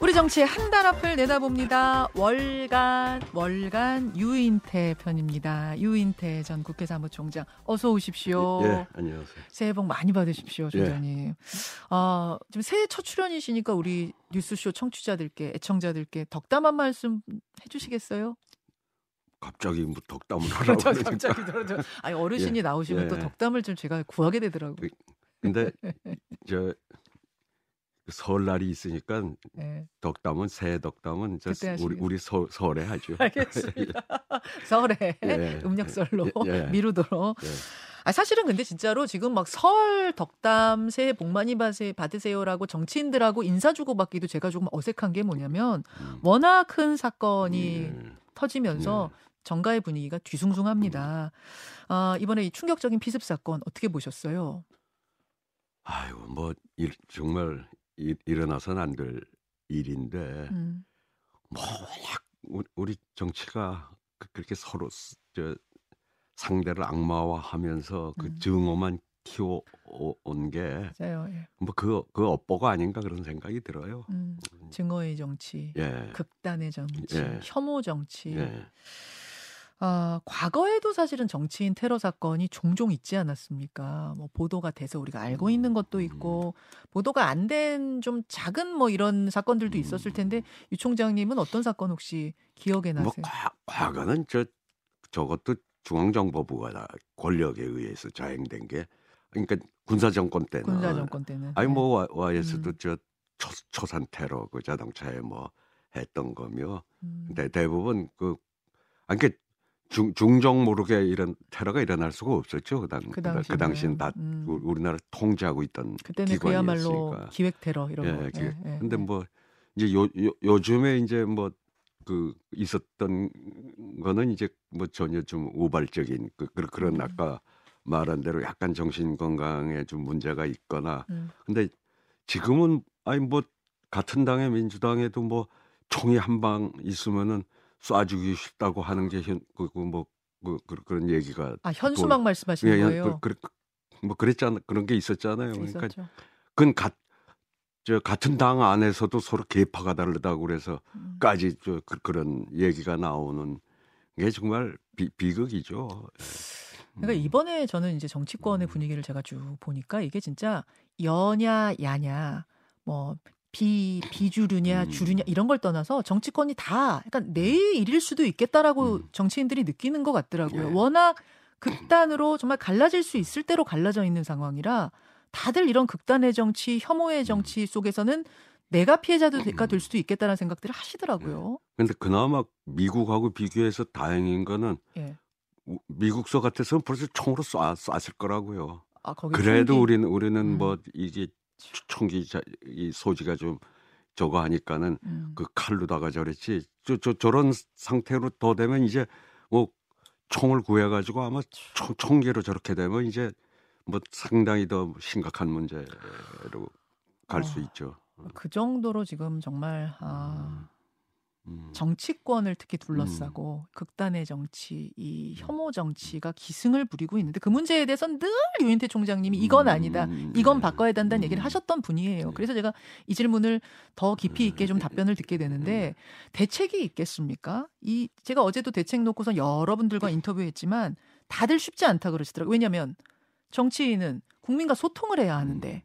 우리 정치의 한 달 앞을 내다봅니다. 월간 월간 유인태 편입니다. 유인태 전 국회 사무총장 어서 오십시오. 예, 안녕하세요. 새해 복 많이 받으십시오, 총장님. 예. 아, 지금 새해 첫 출연이시니까 우리 뉴스쇼 청취자들께 애청자들께 덕담 한 말씀 해주시겠어요? 갑자기 뭐 덕담을 하라고 그러니까. 갑자기 들어죠. 아니 어르신이 예, 나오시면 예. 또 덕담을 좀 제가 구하게 되더라고요. 그- 근데 저 설날이 있으니까 네, 덕담은 새해 덕담은 저 그때 우리 우리 서, 설에 하죠. 알겠습니다. 설에 예. 음력설로 예, 예. 미루도록. 예. 아 사실은 근데 진짜로 지금 막 설 덕담 새해 복 많이 받으세- 받으세요라고 정치인들하고 인사 주고 받기도 제가 조금 어색한 게 뭐냐면 음. 워낙 큰 사건이 예. 터지면서 정가의 분위기가 뒤숭숭합니다. 아, 이번에 이 충격적인 피습 사건 어떻게 보셨어요? 아이고 뭐 일, 정말 일, 일어나서는 안될 일인데 음, 뭐 우- 우리 정치가 그- 그렇게 서로 스- 저 상대를 악마화하면서 그 음. 증오만 키워온 게 맞아요. 예. 뭐그그 업보가 아닌가 그런 생각이 들어요. 음, 증오의 정치, 예. 극단의 정치, 예. 혐오 정치. 예. 아, 과거에도 사실은 정치인 테러 사건이 종종 있지 않았습니까? 뭐 보도가 돼서 우리가 알고 있는 것도 있고 보도가 안 된 좀 작은 뭐 이런 사건들도 있었을 텐데 유 총장님은 어떤 사건 혹시 기억에 뭐 나세요? 과, 과거는 저 저것도 중앙정보부가 다 권력에 의해서 자행된 게 그러니까 군사 정권 때는 군사 정권 때는. 아니 네. 뭐 와- 와이에서도 음. 저 초, 초산 테러 그 자동차에 뭐 했던 거며 음. 대, 대부분 그 아니 그러니까 중, 중정 모르게 이런 테러가 일어날 수가 없었죠 그, 당, 그 그, 당, 그. 당시는 다 음. 우- 우리나라 통제하고 있던 그때는 그야말로. 기획 테러 이런 거. 예, 기획. 예, 예, 근데 예. 뭐 이제 요, 요 요즘에 이제 뭐 그 있었던 거는 이제 뭐 전혀 좀 우발적인 그, 그 그런 음. 아까 말한 대로 약간 정신 건강에 좀 문제가 있거나 음. 근데 지금은 아니 뭐 같은 당의 민주당에도 뭐 총이 한 방 있으면은 쏴 죽이고 싶다고 하는 게그뭐 그, 그, 그런 얘기가 아 현수막 말씀하시는 거예요? 그, 그, 뭐 그랬잖아 그런 게 있었잖아요. 그러니까 있었죠. 그건 가, 저 같은 당 안에서도 서로 계파가 다르다고 그래서 음. 까지 저 그, 그런 얘기가 나오는 게 정말 비, 비극이죠. 그러니까 음. 이번에 저는 이제 정치권의 분위기를 제가 쭉 보니까 이게 진짜 여냐 야냐 뭐 비 비주류냐 음. 주류냐 이런 걸 떠나서 정치권이 다 약간 내 일일 수도 있겠다라고 음. 정치인들이 느끼는 것 같더라고요. 예. 워낙 극단으로 정말 갈라질 수 있을 대로 갈라져 있는 상황이라 다들 이런 극단의 정치, 혐오의 정치 속에서는 내가 피해자가 될 수도 있겠다는 생각들을 하시더라고요. 근데 그나마 미국하고 비교해서 다행인 거는 예. 우- 미국서 같아서는 벌써 총으로 쏴, 쐈을 거라고요. 아 그래도 총기- 우리는 우리는 음. 뭐 이게 총기 자, 이 소지가 좀 저거 하니까는 음. 그 칼로다가 저랬지. 저, 저 저런 상태로 더 되면 이제 뭐 총을 구해 가지고 아마 총, 총기로 저렇게 되면 이제 뭐 상당히 더 심각한 문제로 갈수 어. 있죠. 그 정도로 지금 정말 아, 음. 정치권을 특히 둘러싸고 극단의 정치, 이 혐오 정치가 기승을 부리고 있는데 그 문제에 대해서는 늘 유인태 총장님이 이건 아니다, 음, 이건 네. 바꿔야 된다는 음. 얘기를 하셨던 분이에요. 네. 그래서 제가 이 질문을 더 깊이 있게 좀 네. 답변을 듣게 되는데 대책이 있겠습니까? 이 제가 어제도 대책 놓고서 여러분들과 인터뷰했지만 다들 쉽지 않다 그러시더라고요. 왜냐하면 정치인은 국민과 소통을 해야 하는데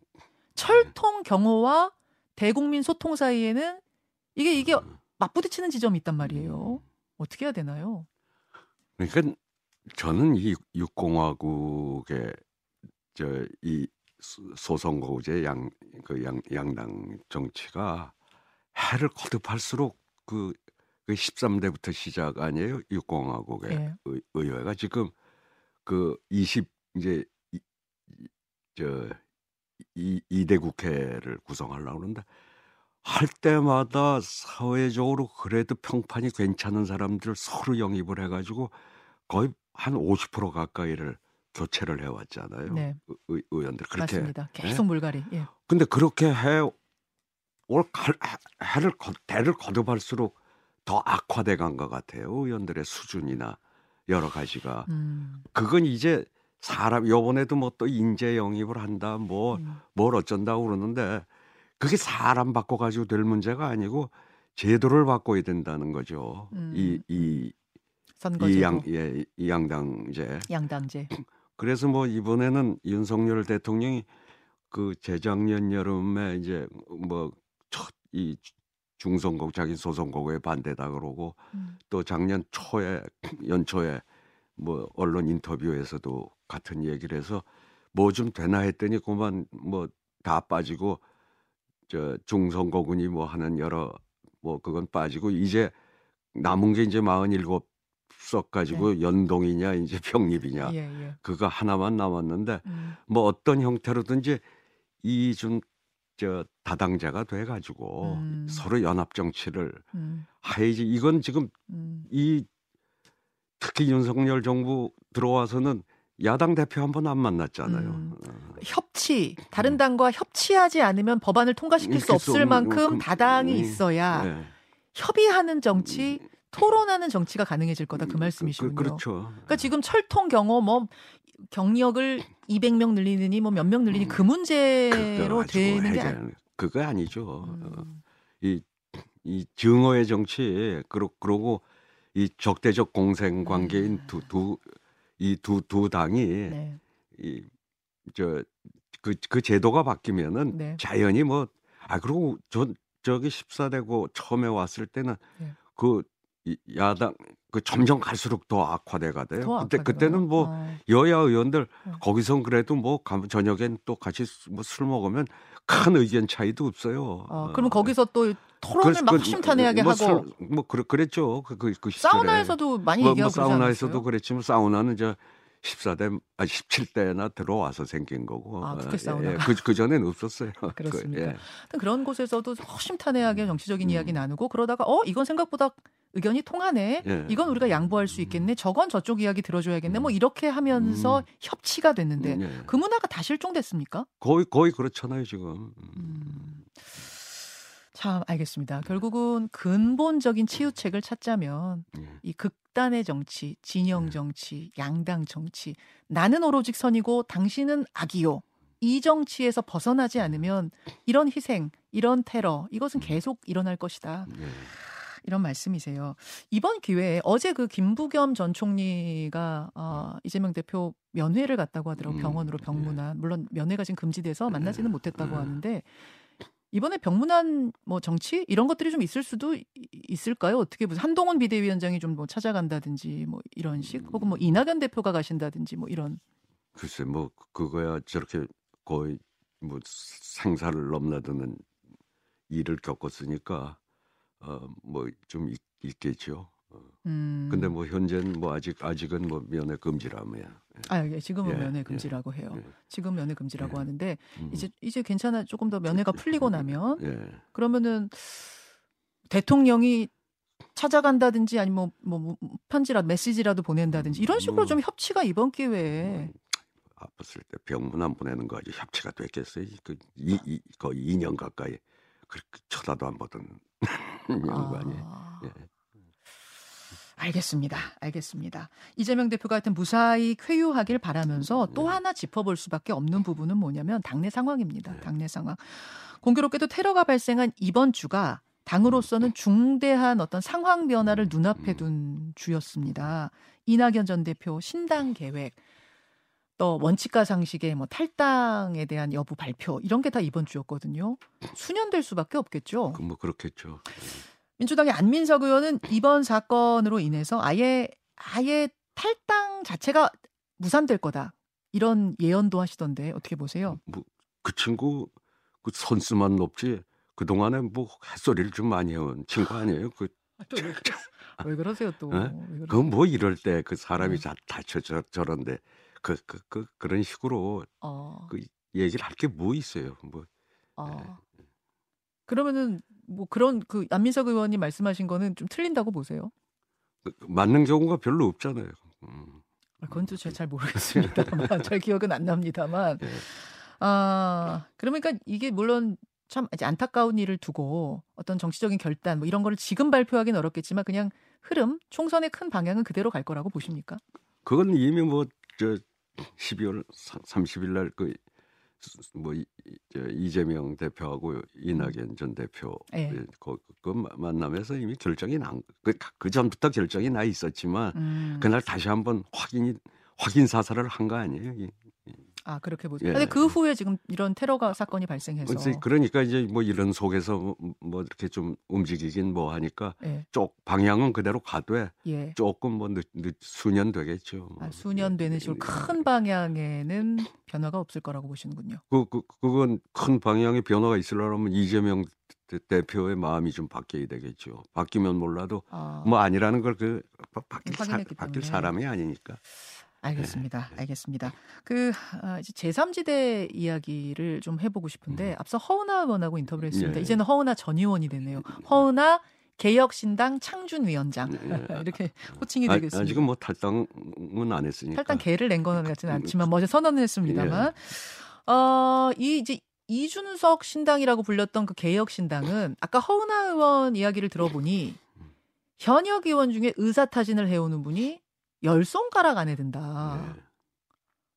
철통 경호와 대국민 소통 사이에는 이게 이게 맞부딪히는 지점이 있단 말이에요. 어떻게 해야 되나요? 그러니까 저는 이 육공화국의 저이 소선거제 양 그 양 양당 정치가 해를 거듭할수록 그, 그 13대부터 시작 아니에요? 육공화국의 예. 의, 의회가 지금 그20 이제 이, 이- 저 이, 2대 국회를 구성하려고 그러는데 할 때마다 사회적으로 그래도 평판이 괜찮은 사람들 서로 영입을 해가지고 거의 한 50% 가까이를 교체를 해왔잖아요. 네. 의, 의- 의원들 그렇게. 맞습니다. 계속 물갈이. 예. 근데 그렇게 해올 해를 거- 대를 거듭할수록 더 악화돼 간 것 같아요. 의원들의 수준이나 여러 가지가. 음, 그건 이제 사람 요번에도 뭐 또 인재 영입을 한다 뭐 음. 뭘 어쩐다고 그러는데 그게 사람 바꿔가지고 될 문제가 아니고 제도를 바꿔야 된다는 거죠. 음. 이, 이. 이 양, 예, 이 양당제. 양당제. 그래서 뭐 이번에는 윤석열 대통령이 그 재작년 여름에 이제 뭐 첫 이 중선거 자기 소선거구에 반대다 그러고 음. 또 작년 초에 연초에 뭐 언론 인터뷰에서도 같은 얘기를 해서 뭐 좀 되나 했더니 그만 뭐 다 빠지고 저 중선거군이 뭐 하는 여러 뭐 그건 빠지고 이제 남은 게 이제 47 석 가지고 연동이냐 이제 병립이냐 예, 예. 그거 하나만 남았는데 음. 뭐 어떤 형태로든지 이좀 저 다당자가 돼 가지고 음. 서로 연합 정치를 음. 해야지 이건 지금 음. 이 특히 윤석열 정부 들어와서는 야당 대표 한 번 안 만났잖아요. 음. 어. 협치 다른 당과 협치하지 않으면 법안을 통과시킬 수 없을 만큼 그- 다당이 음, 있어야 네. 협의하는 정치, 토론하는 정치가 가능해질 거다 그 말씀이시군요. 그, 렇죠 그러니까 지금 철통 경호 뭐 경력을 200명 늘리느니 뭐 몇 명 늘리니 그 문제로 되는 게 아니. 그거 아니죠. 어, 음. 이, 이 증오의 정치 그러, 그러고 이 적대적 공생 관계인 음. 두두 이 두 두 당이 네. 이저 그 그 제도가 바뀌면은 네. 자연히 뭐 아 그리고 저 저기 14대고 처음에 왔을 때는 네. 그 이- 야당 그 점점 갈수록 더 악화돼 가대요. 더 그때? 그때는 뭐 어. 여야 의원들 네. 거기선 그래도 뭐 감- 저녁엔 또 같이 수- 뭐술 먹으면 큰 의견 차이도 없어요. 어, 그러면 거기서 또 토론을 막 그- 허심탄회하게 뭐 하고 술- 뭐 그래, 그랬죠. 그, 그, 그. 사우나에서도 많이 뭐, 뭐 얘기하고 그러지 사우나에서도? 그랬지만 사우나는 이제 14대 아 17대나 들어와서 생긴 거고. 아, 국회 예, 사우나가. 예. 그, 그 전에는 없었어요. 그렇습니까? 예. 하여튼 그런 곳에서도 허심탄회하게 정치적인 음. 이야기 나누고 그러다가 어 이건 생각보다 의견이 통하네. 예. 이건 우리가 양보할 수 있겠네. 저건 저쪽 이야기 들어줘야겠네. 뭐 이렇게 하면서 음. 협치가 됐는데 음, 예. 그 문화가 다 실종됐습니까? 거의 거의 그렇잖아요 지금. 음. 참 알겠습니다. 결국은 근본적인 치유책을 찾자면 예. 이 극단의 정치, 진영 네. 정치, 양당 정치, 나는 오로직 선이고 당신은 악이요. 이 정치에서 벗어나지 않으면 이런 희생, 이런 테러, 이것은 계속 일어날 것이다. 예. 이런 말씀이세요. 이번 기회에 어제 그 김부겸 전 총리가 어, 이재명 대표 면회를 갔다고 하더라고요. 음, 병원으로 예. 병문안. 물론 면회가 지금 금지돼서 만나지는 못했다고 예. 하는데 이번에 병문안 뭐 정치 이런 것들이 좀 있을 수도 이- 있을까요? 어떻게 보세요? 한동훈 비대위원장이 좀 뭐 찾아간다든지 뭐 이런 식 혹은 뭐 이낙연 대표가 가신다든지 뭐 이런 글쎄 뭐 그거야 저렇게 거의 뭐 생사를 넘나드는 일을 겪었으니까 어뭐 좀 있겠죠. 어. 음. 근데 뭐 현재는 뭐 아직 아직은 뭐 면회 금지라며요. 예. 아, 예, 지금은 예, 면회 예, 금지라고 해요. 예. 지금 면회 금지라고 예. 하는데 음. 이제 이제 괜찮아 조금 더 면회가 풀리고 나면 예. 그러면은 대통령이 찾아간다든지 아니면 뭐, 뭐, 뭐 편지라도 메시지라도 보낸다든지 이런 식으로 뭐. 좀 협치가 이번 기회에 아팠을 때 병문 안 보내는 거 아주 협치가 됐겠어요. 그 이, 이, 거의 2년 가까이 그렇게 쳐다도 안 보던 양반이. 아, 예. 알겠습니다. 알겠습니다. 이재명 대표가 하여튼 무사히 쾌유하길 바라면서 또 네. 하나 짚어볼 수밖에 없는 부분은 뭐냐면 당내 상황입니다. 네. 당내 상황. 공교롭게도 테러가 발생한 이번 주가 당으로서는 중대한 어떤 상황 변화를 눈앞에 둔 주였습니다. 이낙연 전 대표 신당 계획, 또 원칙과 상식의 뭐 탈당에 대한 여부 발표 이런 게 다 이번 주였거든요. 수년될 수밖에 없겠죠. 그뭐 그렇겠죠. 민주당의 안민석 의원은 이번 사건으로 인해서 아예 아예 탈당 자체가 무산될 거다. 이런 예언도 하시던데 어떻게 보세요? 뭐 그 친구 그 선수만 높지 그 동안에 뭐 햇소리를 좀 많이 해온 친구 아니에요. 그왜 그러세요 또? 예? 왜 그러세요? 그뭐 이럴 때 그 사람이 네. 다 다쳐 저, 저런데 그 그 그 그, 런 식으로 어, 그 얘기를 할 게 뭐 있어요. 뭐 어. 그러면은 뭐 그런 그 안민석 의원이 말씀하신 거는 좀 틀린다고 보세요? 그- 그 맞는 경우가 별로 없잖아요. 음. 아, 그건 또 제가 잘 모르겠습니다만 잘 기억은 안 납니다만 예. 아 그러니까 이게 물론 참 이제 안타까운 일을 두고 어떤 정치적인 결단 뭐 이런 거를 지금 발표하기는 어렵겠지만 그냥 흐름 총선의 큰 방향은 그대로 갈 거라고 보십니까? 그건 이미 뭐 저 12월 30일 날 그 뭐 이, 이재명 대표하고 이낙연 전 대표 예. 그, 그 마- 만남에서 이미 결정이 난그 그 전부터 결정이 나 있었지만 음. 그날 다시 한번 확인이 확인 사살을 한 거 아니에요? 이- 아 그렇게 보죠. 예. 근데 그 후에 지금 이런 테러가 사건이 발생해서 그러니까 이제 뭐 이런 속에서 뭐, 뭐 이렇게 좀 움직이긴 뭐 하니까 예, 쪽 방향은 그대로 가되 예. 조금 뭐 늦, 늦 수년 되겠죠. 뭐. 아, 수년 되는 식으로 큰 방향에는 변화가 없을 거라고 보시는군요. 그, 그 그건 큰 방향의 변화가 있으려면 이재명 대- 대표의 마음이 좀 바뀌어야 되겠죠. 바뀌면 몰라도 아, 뭐 아니라는 걸그 바뀔, 사, 확인했기 바뀔. 사람이 아니니까. 알겠습니다. 알겠습니다. 그 아, 이제 제3지대 이야기를 좀 해보고 싶은데 앞서 허은하 의원하고 인터뷰를 했습니다. 예. 이제는 허은하 전 의원이 되네요. 허은하 개혁신당 창준 위원장 예. 이렇게 호칭이 아, 되겠습니다. 아직은 뭐 탈당은 안 했으니까. 탈당 개를 낸 건 같지는 않지만 먼저 선언을 했습니다만 예. 어, 이 이제 이준석 신당이라고 불렸던 그 개혁 신당은 아까 허은하 의원 이야기를 들어보니 현역 의원 중에 의사 타진을 해오는 분이 열 손가락 안에 든다. 예.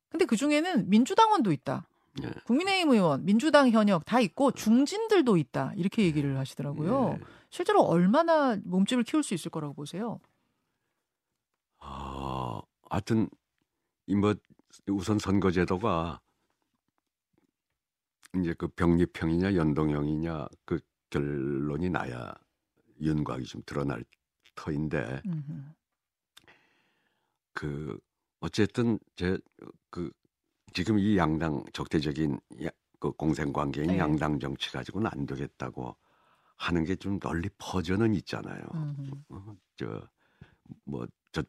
근데 그 중에는 민주당원도 있다. 예. 국민의힘 의원, 민주당 현역 다 있고 중진들도 있다. 이렇게 얘기를 하시더라고요. 예. 실제로 얼마나 몸집을 키울 수 있을 거라고 보세요? 아, 하여튼 이뭐 우선 선거제도가 이제 그 병립형이냐 연동형이냐 그 결론이 나야 윤곽이 좀 드러날 터인데 음흠. 그 어쨌든 제 그 지금 이 양당 적대적인 야- 그 공생 관계인 네. 양당 정치 가지고는 안 되겠다고 하는 게 좀 널리 퍼져는 있잖아요. 어, 저뭐 저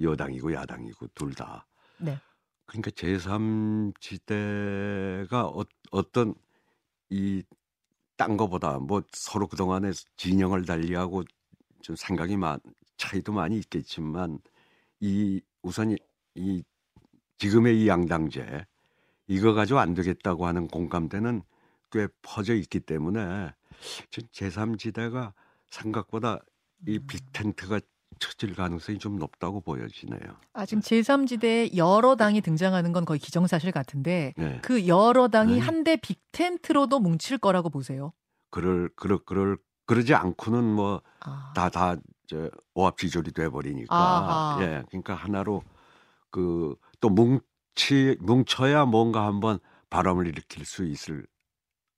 여당이고 야당이고 둘 다. 네. 그러니까 제3지대가 어, 어떤 이 딴 거보다 뭐 서로 그동안에 진영을 달리하고 좀 생각이 많 차이도 많이 있겠지만 이 우선 이, 이 지금의 이 양당제 이거 가지고 안 되겠다고 하는 공감대는 꽤 퍼져 있기 때문에 전 제3지대가 생각보다 이 음. 빅텐트가 쳐질 가능성이 좀 높다고 보여지네요. 아, 지금 제3지대에 여러 당이 등장하는 건 거의 기정사실 같은데 네. 그 여러 당이 네. 한대 빅텐트로도 뭉칠 거라고 보세요. 그럴 그럴 그럴 그러지 않고는 뭐 아, 다 다저 오합지졸이 돼 버리니까 아하. 예 그러니까 하나로 그 또 뭉치 뭉쳐야 뭔가 한번 바람을 일으킬 수 있을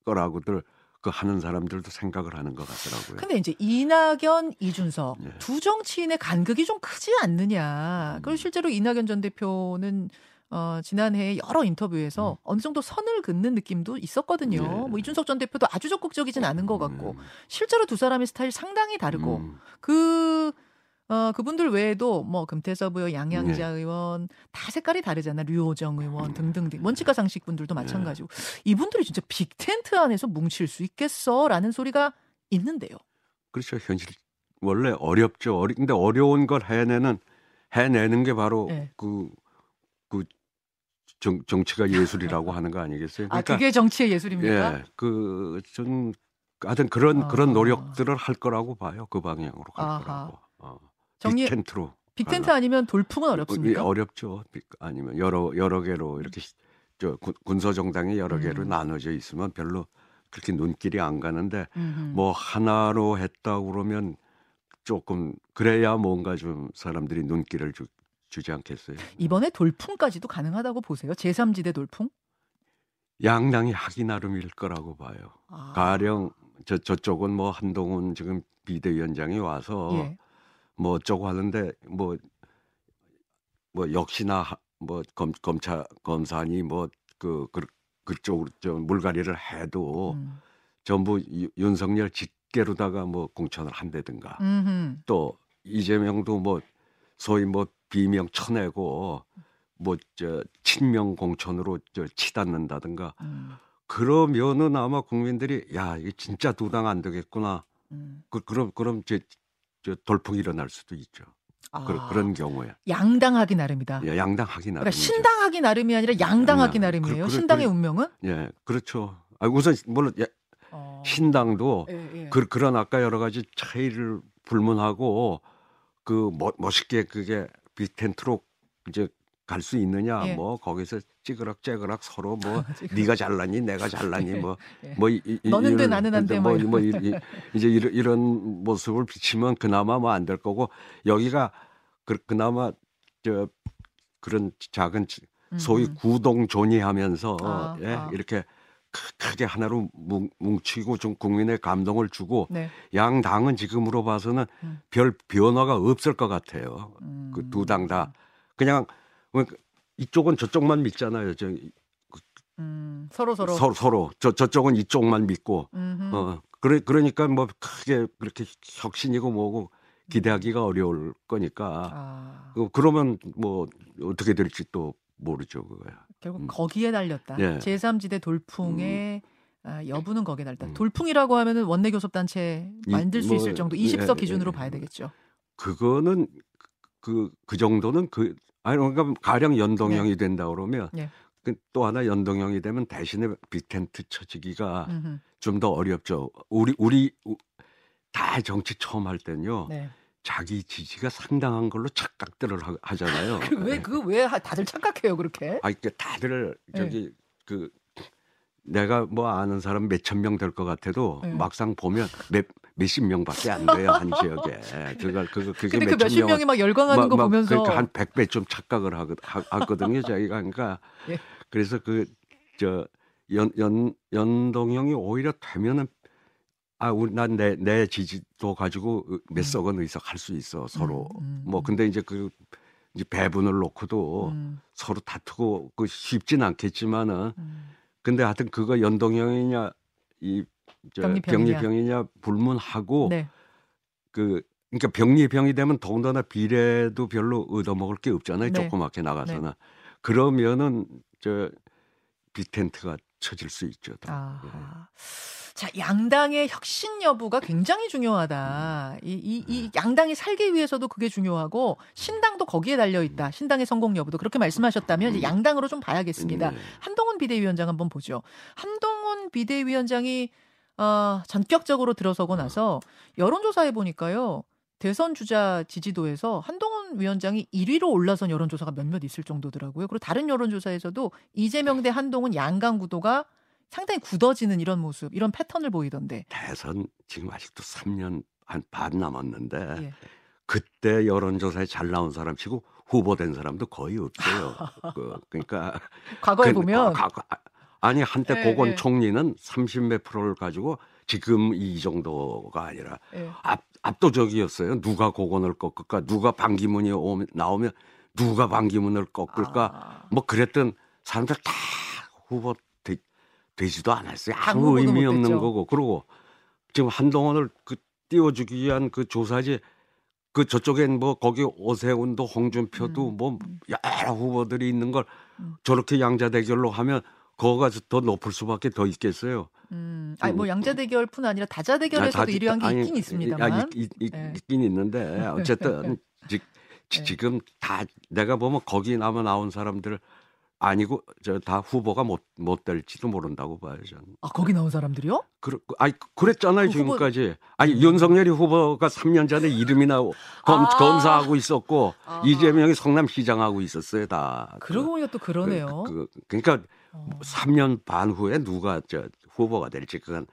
거라고들 그 하는 사람들도 생각을 하는 것 같더라고요. 근데 이제 이낙연, 이준석 네. 두 정치인의 간극이 좀 크지 않느냐. 음. 그리고 실제로 이낙연 전 대표는 어, 지난해 여러 인터뷰에서 음. 어느 정도 선을 긋는 느낌도 있었거든요. 네. 뭐 이준석 전 대표도 아주 적극적이진 않은 것 같고 음, 실제로 두 사람의 스타일 상당히 다르고 음, 그 어, 그분들 외에도 뭐 금태섭 의원, 네. 양양자 의원 다 색깔이 다르잖아. 류호정 의원 등등등. 원칙과 상식 분들도 네. 마찬가지고 이분들이 진짜 빅 텐트 안에서 뭉칠 수 있겠어라는 소리가 있는데요. 그렇죠 현실 원래 어렵죠. 어리, 근데 어려운 걸 해내는 해내는 게 바로 네. 그그 정, 정치가 예술이라고 하는 거 아니겠어요? 아 그게 정치의 예술입니까? 예, 그좀 하여튼 그런 아. 그런 노력들을 할 거라고 봐요. 그 방향으로 갈 아하. 거라고. 어. 정리 빅텐트로. 빅텐트 아니면 돌풍은 어렵습니까? 예, 어렵죠. 빅- 아니면 여러 여러 개로 이렇게 시- 저 군- 군소 정당이 여러 개로 음. 나눠져 있으면 별로 그렇게 눈길이 안 가는데 음흠. 뭐 하나로 했다 그러면 조금 그래야 뭔가 좀 사람들이 눈길을 주, 주지 않겠어요. 이번에 돌풍까지도 가능하다고 보세요. 제3지대 돌풍? 양당이 하기 나름일 거라고 봐요. 아. 가령 저 저쪽은 뭐 한동훈 지금 비대위원장이 와서 예. 뭐 어쩌고 하는데 뭐뭐 역시나 하- 뭐 검, 검찰 검사니 뭐그 그, 그쪽으로 저 물갈이를 해도 음. 전부 유- 윤석열 직계로다가 뭐 공천을 한다든가 음흠. 또 이재명도 뭐 소위 뭐 비명 쳐내고 뭐 저 친명 공천으로 저 치닫는다든가 음. 그러면은 아마 국민들이 야 이게 진짜 두 당 안 되겠구나 음. 그 그럼 그럼 제, 저 돌풍이 일어날 수도 있죠 아, 그, 그런 경우에 양당하기 나름이다. 예, 양당하기 그러니까 나름이죠 신당하기 나름이 아니라 양당하기 양당. 나름이에요. 그- 그- 신당의 그- 운명은? 예 그렇죠 아, 우선 물론 예, 어. 신당도 예, 예. 그, 그런 아까 여러 가지 차이를 불문하고 그 멋, 멋있게 그게 빅텐트로 이제 갈 수 있느냐 예. 뭐 거기서 찌그락 째그락 서로 뭐 지금. 네가 잘나니 내가 잘나니 예. 뭐 예. 뭐 이, 이, 너는 돼, 이런- 나는 안 돼, 뭐, 뭐뭐 이, 이, 이제 이런, 이런 모습을 비치면 그나마 뭐 안 될 거고 여기가 그, 그나마 저 그런 작은 지- 소위 음, 음. 구동 존이하면서 아, 예, 아. 이렇게 크- 크게 하나로 뭉, 뭉치고 좀 국민의 감동을 주고 네. 양 당은 지금으로 봐서는 음. 별 변화가 없을 것 같아요. 음. 그두 당 다 그냥 뭐 이쪽은 저쪽만 믿잖아요. 저 음, 서로 서로. 서로, 서로 저 저쪽은 이쪽만 믿고 음흠. 어 그래 그러니까 뭐 크게 그렇게 혁신이고 뭐고 기대하기가 어려울 거니까 아, 그- 그러면 뭐 어떻게 될지 또 모르죠 그거야. 결국 음. 거기에 달렸다. 예. 제3지대 돌풍의 아, 여부는 거기에 달렸다. 음. 돌풍이라고 하면은 원내 교섭 단체 이- 만들 수 뭐, 있을 정도 예, 20석 예, 기준으로 예. 봐야 되겠죠. 그거는 그그 정도는 그 아니 그러니까 가령 연동형이 된다 그러면 네. 그또 하나 연동형이 되면 대신에 빅텐트 쳐지기가. 좀 더 어렵죠. 우리 우리 우- 다 정치 처음 할 때는요. 네. 자기 지지가 상당한 걸로 착각들을 하, 하잖아요. 그왜 그거 왜 다들 착각해요 그렇게? 아, 이게 다들 네. 저기 그 내가 뭐 아는 사람 몇 천 명 될 것 같아도 네. 막상 보면 몇 몇십 명밖에 안 돼요 한 지역에. 그거 그거 그게 근데 그 몇십 명이 막 열광하는 막- 거 막 보면서 그러니까 한 100배 좀 착각을 하거, 하, 하거든요, 저희가. 그러니까 예. 그래서 그 저 연 연 연동형이 오히려 되면은 아, 우리 난 내 내 지지도 가지고 몇 음. 석은 의석 할 수 있어 서로. 음, 음, 뭐 음. 근데 이제 그 이제 배분을 놓고도 음, 서로 다투고 그 쉽진 않겠지만은 음. 근데 하여튼 그거 연동형이냐 이저 병리병이냐. 불문하고 네. 그 그러니까 병리병이 되면 더군다나 비례도 별로 얻어먹을 게 없잖아요. 네. 조그맣게 나가서는 그러면은 저 빅텐트가 쳐질 수 있죠. 또. 아. 예. 자, 양당의 혁신 여부가 굉장히 중요하다. 이, 이, 이 양당이 살기 위해서도 그게 중요하고, 신당도 거기에 달려 있다. 신당의 성공 여부도. 그렇게 말씀하셨다면, 이제 양당으로 좀 봐야겠습니다. 네. 한동훈 비대위원장 한번 보죠. 한동훈 비대위원장이, 어, 전격적으로 들어서고 나서, 여론조사해 보니까요, 대선 주자 지지도에서 한동훈 위원장이 1위로 올라선 여론조사가 몇몇 있을 정도더라고요. 그리고 다른 여론조사에서도 이재명 대 한동훈 양강 구도가 상당히 굳어지는 이런 모습, 이런 패턴을 보이던데. 대선 지금 아직도 3년 한 반 남았는데 예. 그때 여론조사에 잘 나온 사람 치고 후보된 사람도 거의 없어요. 그, 그러니까 과거에 그- 보면 가- 가- 아니 한때 예, 고건 예. 총리는 30몇 프로를 가지고 지금 이 정도가 아니라 예. 압, 압도적이었어요. 누가 고건을 꺾을까? 누가 반기문이 오면, 나오면 누가 반기문을 꺾을까? 아, 뭐 그랬던 사람들 다 후보 되, 되지도 않았어요. 당 아무 의미 못 없는. 거고. 그러고 지금 한동훈을 그 띄워주기 위한 그 조사지 그 저쪽엔 뭐 거기 오세훈도 홍준표도 음, 뭐 음. 여러 후보들이 있는 걸 음. 저렇게 양자 대결로 하면 거가 더 높을 수밖에 더 있겠어요. 음, 아니 뭐 양자 대결뿐 아니라 다자 대결에서도 아, 다- 1위한 게 아니, 있긴 있습니다만. 아, 있, 있, 예. 있긴 있는데 어쨌든 지, 예. 지금 다 내가 보면 거기 남아 나온 사람들 아니고 저 다 후보가 못 못 될지도 모른다고 봐요 저는. 아 거기 나온 사람들이요? 그, 아니 그랬잖아요 그 후보- 지금까지. 아니 윤석열이 후보가 3년 전에 이름이나 검, 아. 검사하고 있었고 아. 이재명이 성남시장하고 있었어요 다. 그러고 보니까 또 그러네요. 그, 그, 그러니까 어. 3년 반 후에 누가 저 후보가 될지 그건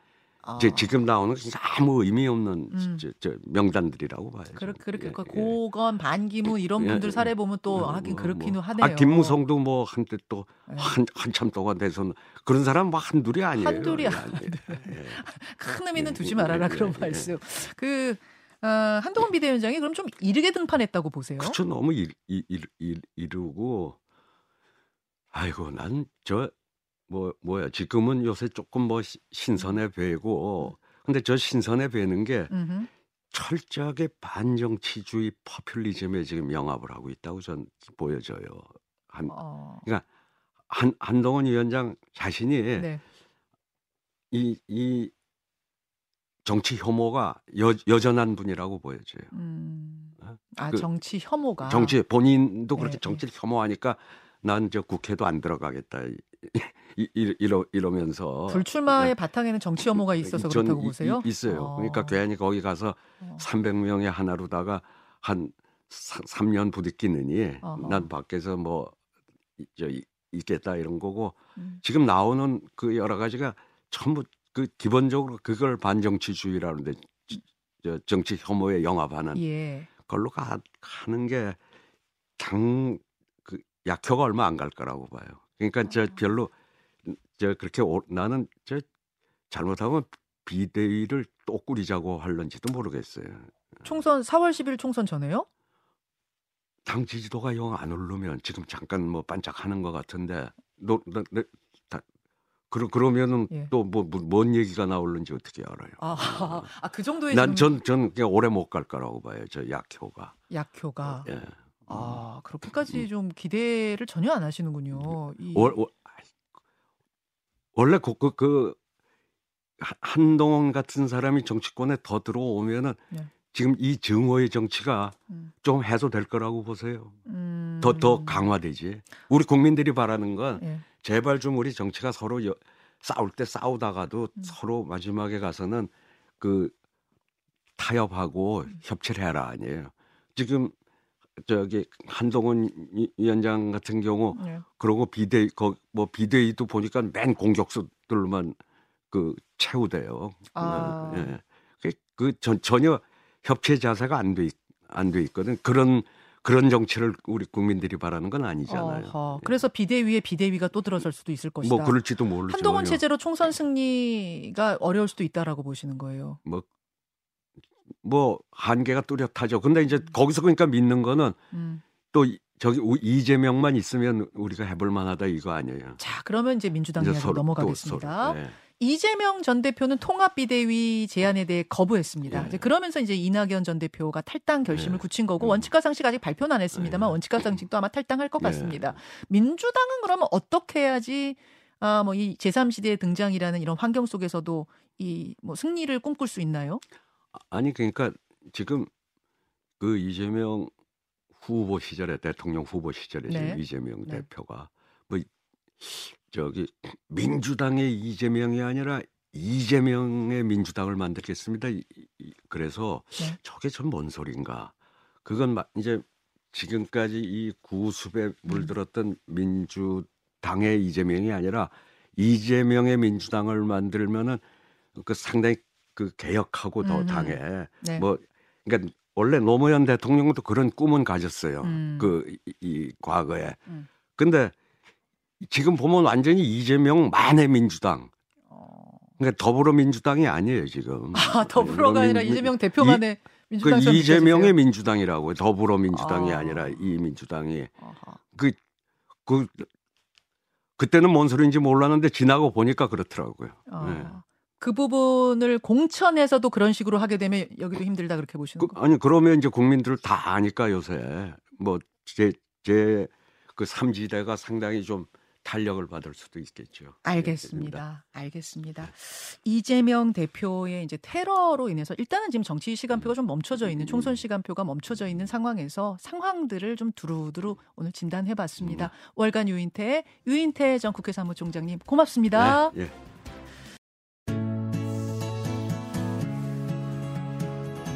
아. 이제 지금 나오는 진짜 아무 의미 없는 음. 저, 저 명단들이라고 봐요. 그렇게 그렇게 예, 그 예. 고건 반기문 이런 예, 분들 예. 사례 보면 또 뭐, 하긴 뭐, 그렇기는 뭐. 하네요. 아 김무성도 뭐 한때 예. 또한 한참 동안 돼서 그런 사람 뭐 한둘이 아니에요. 한둘이 예, 아니에요. 예. 큰 의미는 예, 두지 예, 말아라 예, 그런 예, 말씀. 그 어, 한동훈 비대위원장이 그럼 좀 이르게 등판했다고 보세요? 그쵸 너무 이, 이, 이, 이, 이르고 아이고 난 저 뭐 뭐야 지금은 요새 조금 뭐 시- 신선해 보이고 근데 저 신선해 보이는 게 음흠. 철저하게 반정치주의 포퓰리즘에 지금 영합을 하고 있다고 전 보여져요. 한, 어, 한 한동훈 위원장 자신이 네. 이, 이 정치 혐오가 여, 여전한 분이라고 보여져요. 음. 어? 아그 정치 혐오가 정치 본인도 그렇게 네, 정치를 혐오하니까 난 저 국회도 안 들어가겠다 이, 이, 이러, 이러면서 불출마의 바탕에는 정치 혐오가 있어서 네. 전 그렇다고 이- 보세요? 이- 있어요. 어. 그러니까 괜히 거기 가서 어. 300명의 하나로다가 한 3 년 부딪히느니 어허. 난 밖에서 뭐저 있겠다 이런 거고 음. 지금 나오는 그 여러 가지가 전부 그 기본적으로 그걸 반정치주의라는데 저 정치 혐오에 영합하는 예. 걸로 가, 가는 게장그 약효가 얼마 안 갈 거라고 봐요. 그러니까 저 아. 별로 저 그렇게 오, 나는 저 잘못하면 비대위를 또 꾸리자고 할런지도 모르겠어요. 총선 4월 10일 총선 전에요? 당 지지도가 영 안 오르면 지금 잠깐 뭐 반짝하는 것 같은데 너, 너, 너, 다, 그러, 그러면은 예. 또뭐 뭔 얘기가 나올는지 어떻게 알아요? 아, 아, 그 정도의 난 지금 전전 그냥 오래 못 갈 거라고 봐요. 저 약효가. 약효가. 예. 아, 그렇게까지 좀 기대를 전혀 안 하시는군요. 이, 월, 월, 원래 그, 그, 그 한- 한동훈 같은 사람이 정치권에 더 들어오면은 네. 지금 이 증오의 정치가 음. 좀 해소될 거라고 보세요. 음, 더더 강화되지. 우리 국민들이 바라는 건 예. 제발 좀 우리 정치가 서로 여, 싸울 때 싸우다가도 음. 서로 마지막에 가서는 그 타협하고 음. 협치를 해라 아니에요. 지금 저기 한동훈 위- 위원장 같은 경우 예. 그러고 비대 거뭐 비대위도 보니까 맨 공격수들만 그 채우대요. 아. 예. 그, 그 전, 전혀 협치 자세가 안 돼 안 돼 있거든. 그런 그런 정치를 우리 국민들이 바라는 건 아니잖아요. 어허, 예. 그래서 비대위에 비대위가 또 들어설 수도 있을 것이다. 뭐 그럴지도 모르죠. 한동훈 체제로 총선 승리가 어려울 수도 있다라고 보시는 거예요. 뭐 한계가 뚜렷하죠. 근데 이제 거기서 그러니까 믿는 거는 음. 또 이- 저기 우- 이재명만 있으면 우리가 해볼 만하다 이거 아니에요. 자, 그러면 이제 민주당 이야기로 넘어가겠습니다. 서로, 예. 이재명 전 대표는 통합 비대위 제안에 대해 거부했습니다. 예. 이제 그러면서 이제 이낙연 전 대표가 탈당 결심을 예. 굳힌 거고 음. 원칙과 상식 아직 발표는 안 했습니다만 예. 원칙과 상식도 아마 탈당할 것 예. 같습니다. 민주당은 그러면 어떻게 해야지 아, 뭐 이 제3시대의 등장이라는 이런 환경 속에서도 이 뭐 승리를 꿈꿀 수 있나요? 아니 그러니까 지금 그 이재명 후보 시절에 대통령 후보 시절에 네. 지금 이재명 네. 대표가 뭐 저기 민주당의 이재명이 아니라 이재명의 민주당을 만들겠습니다. 그래서 네. 저게 전뭔 소린가? 그건 마- 이제 지금까지 이 구습에 음. 물들었던 민주당의 이재명이 아니라 이재명의 민주당을 만들면은 그 상당히 그 개혁하고 더 음. 당에 네. 뭐 그러니까 원래 노무현 대통령도 그런 꿈은 가졌어요. 음. 그이 과거에. 음. 근데 지금 보면 완전히 이재명 만의 민주당. 어. 그러니까 더불어민주당이 아니에요 지금. 아, 더불어가 아니라 민- 이재명 대표만의 그 민주당처럼 이재명의 느껴지세요? 민주당이라고요. 더불어민주당이 아. 아. 니라이 민주당이 아하. 그그 그때는 뭔 소리인지 몰랐는데 지나고 보니까 그렇더라고요. 아, 네. 그 부분을 공천에서도 그런 식으로 하게 되면 여기도 힘들다 그렇게 보시는 그, 거. 아니 그러면 이제 국민들 다 아니까 요새 뭐 제 제 그 삼지대가 상당히 좀 탄력을 받을 수도 있겠죠. 알겠습니다. 알겠습니다. 이재명 대표의 이제 테러로 인해서 일단은 지금 정치 시간표가 좀 멈춰져 있는 총선 시간표가 멈춰져 있는 상황에서 상황들을 좀 두루두루 오늘 진단해 봤습니다. 월간 유인태 유인태 전 국회 사무총장님 고맙습니다. 네, 예.